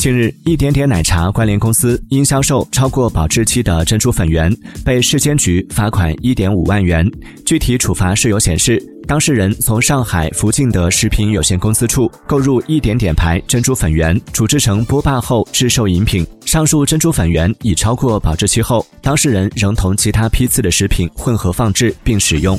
近日，一点点奶茶关联公司因销售超过保质期的珍珠粉圆，被市监局罚款一点五万元。具体处罚事由显示，当事人从上海福进德食品有限公司处购入一点点牌珍珠粉圆，煮制成波霸后制售饮品。上述珍珠粉圆已超过保质期后，当事人仍同其他批次的食品混合放置并使用。